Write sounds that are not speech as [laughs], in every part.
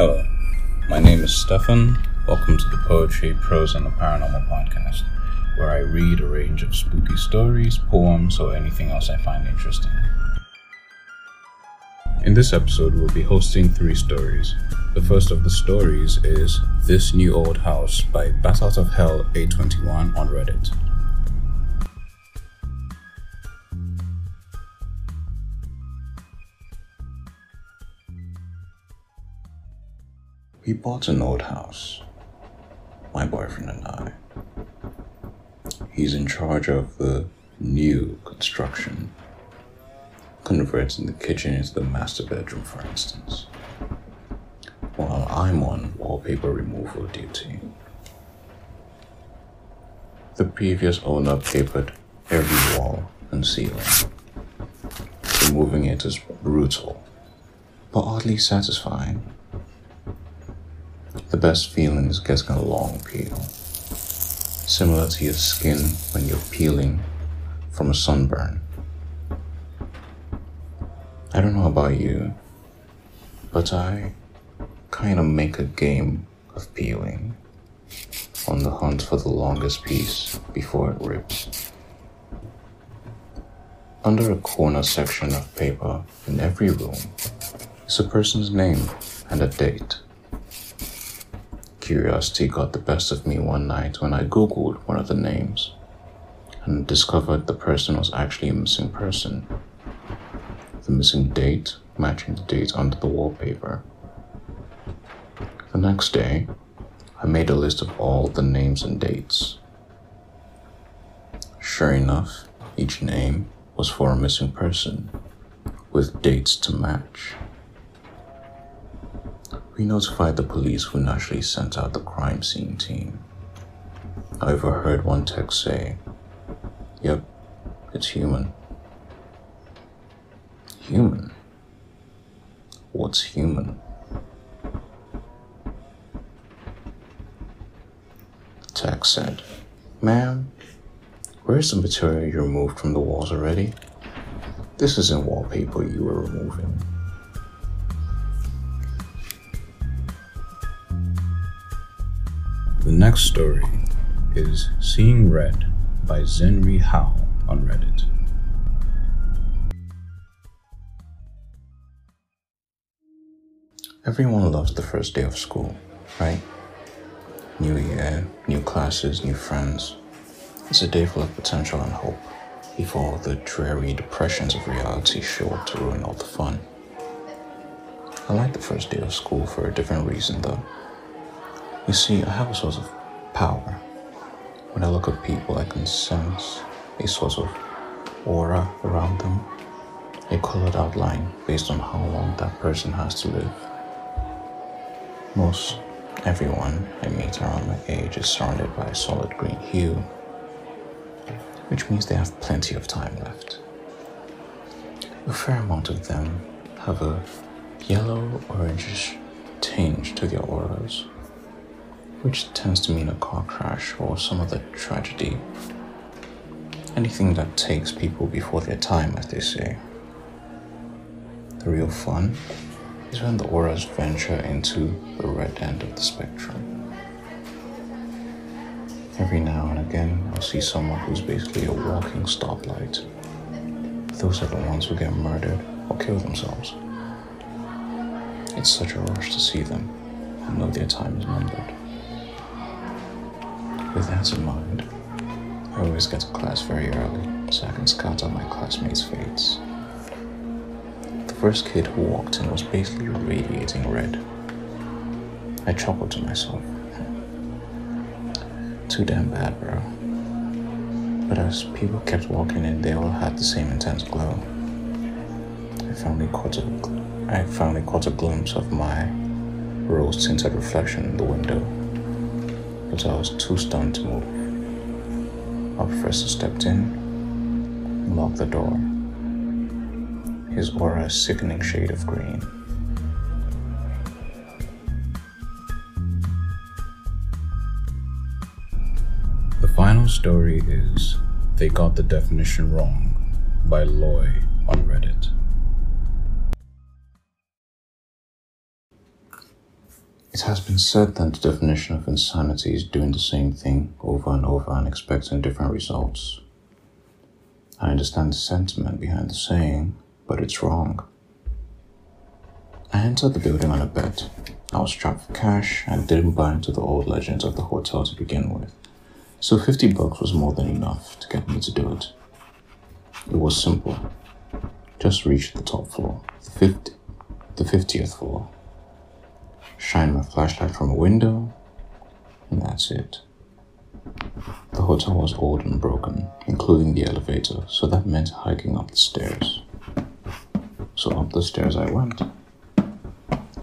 Hello, my name is Stefan. Welcome to the Poetry, Prose, and the Paranormal podcast, where I read a range of spooky stories, poems, or anything else I find interesting. In this episode, we'll be hosting three stories. The first of the stories is This New Old House by Bat Out of Hell 821 on Reddit. We bought an old house, my boyfriend and I. He's in charge of the new construction, converting the kitchen into the master bedroom, for instance, while I'm on wallpaper removal duty. The previous owner papered every wall and ceiling. Removing it is brutal, but oddly satisfying. The best feeling is getting a long peel, similar to your skin when you're peeling from a sunburn. I don't know about you, but I kind of make a game of peeling on the hunt for the longest piece before it rips. Under a corner section of paper in every room is a person's name and a date. Curiosity got the best of me one night when I googled one of the names and discovered the person was actually a missing person. The missing date matching the date under the wallpaper. The next day, I made a list of all the names and dates. Sure enough, each name was for a missing person, with dates to match. We notified the police who naturally sent out the crime scene team. I overheard one text say, Yep, it's human. Human? What's human? Text said, Ma'am, where's the material you removed from the walls already? This isn't wallpaper you were removing. The next story is Seeing Red by Zenri Hao on Reddit. Everyone loves the first day of school, right? New year, new classes, new friends. It's a day full of potential and hope before the dreary depressions of reality show up to ruin all the fun. I like the first day of school for a different reason though. You see, I have a source of power. When I look at people, I can sense a sort of aura around them, a colored outline based on how long that person has to live. Most everyone I meet around my age is surrounded by a solid green hue, which means they have plenty of time left. A fair amount of them have a yellow orangish tinge to their auras which tends to mean a car crash or some other tragedy. Anything that takes people before their time, as they say. The real fun is when the auras venture into the red end of the spectrum. Every now and again, I'll see someone who's basically a walking stoplight. Those are the ones who get murdered or kill themselves. It's such a rush to see them and know their time is numbered. With that in mind, I always get to class very early so I can scout out my classmates' fates. The first kid who walked in was basically radiating red. I chuckled to myself. Too damn bad, bro. But as people kept walking in, they all had the same intense glow. I finally caught a, I finally caught a glimpse of my rose-tinted reflection in the window but I was too stunned to move. Our professor stepped in, locked the door. His aura a sickening shade of green. The final story is They Got the Definition Wrong by Loy on Reddit. It has been said that the definition of insanity is doing the same thing over and over and expecting different results. I understand the sentiment behind the saying, but it's wrong. I entered the building on a bet. I was strapped for cash and didn't buy into the old legends of the hotel to begin with. So 50 bucks was more than enough to get me to do it. It was simple. Just reach the top floor, the, 50, the 50th floor. Shine my flashlight from a window, and that's it. The hotel was old and broken, including the elevator, so that meant hiking up the stairs. So up the stairs I went.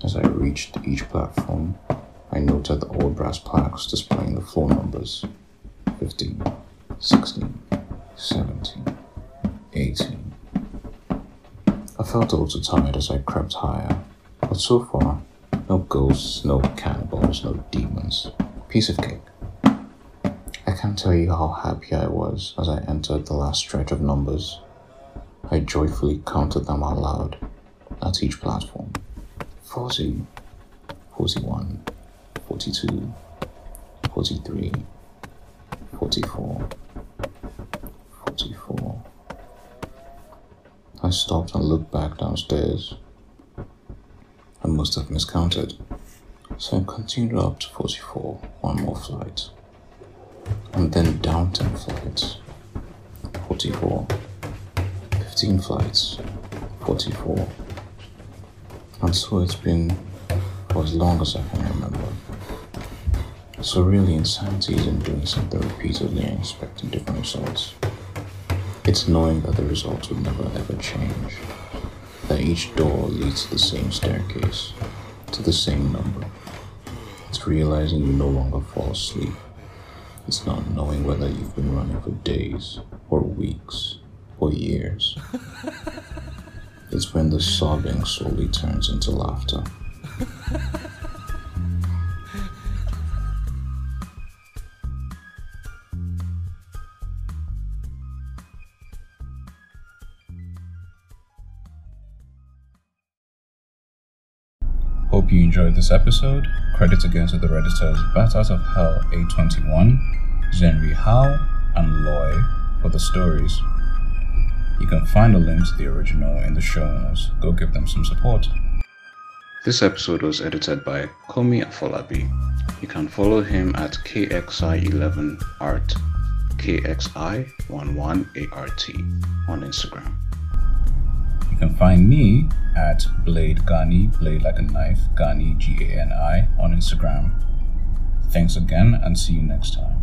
As I reached each platform, I noted the old brass plaques displaying the floor numbers 15, 16, 17, 18. I felt a little tired as I crept higher, but so far, no ghosts, no cannibals, no demons. Piece of cake. I can't tell you how happy I was as I entered the last stretch of numbers. I joyfully counted them out loud at each platform 40, 41, 42, 43, 44, 44. I stopped and looked back downstairs. I must have miscounted, so I continued up to 44, one more flight, and then down 10 flights, 44, 15 flights, 44. And so it's been for as long as I can remember. So really insanity isn't doing something repeatedly and expecting different results. It's knowing that the results will never ever change. That each door leads to the same staircase, to the same number. It's realizing you no longer fall asleep. It's not knowing whether you've been running for days, or weeks, or years. [laughs] It's when the sobbing slowly turns into laughter. Hope you enjoyed this episode. Credits again to the Redditors Bat Out of Hell A21, Zenri Hao, and Loy for the stories. You can find a link to the original in the show notes. Go give them some support. This episode was edited by Komi Afolabi. You can follow him at KXI11art, KXI11ART on Instagram. You can find me at Blade Gani, Blade like a knife, Gani G A N I on Instagram. Thanks again and see you next time.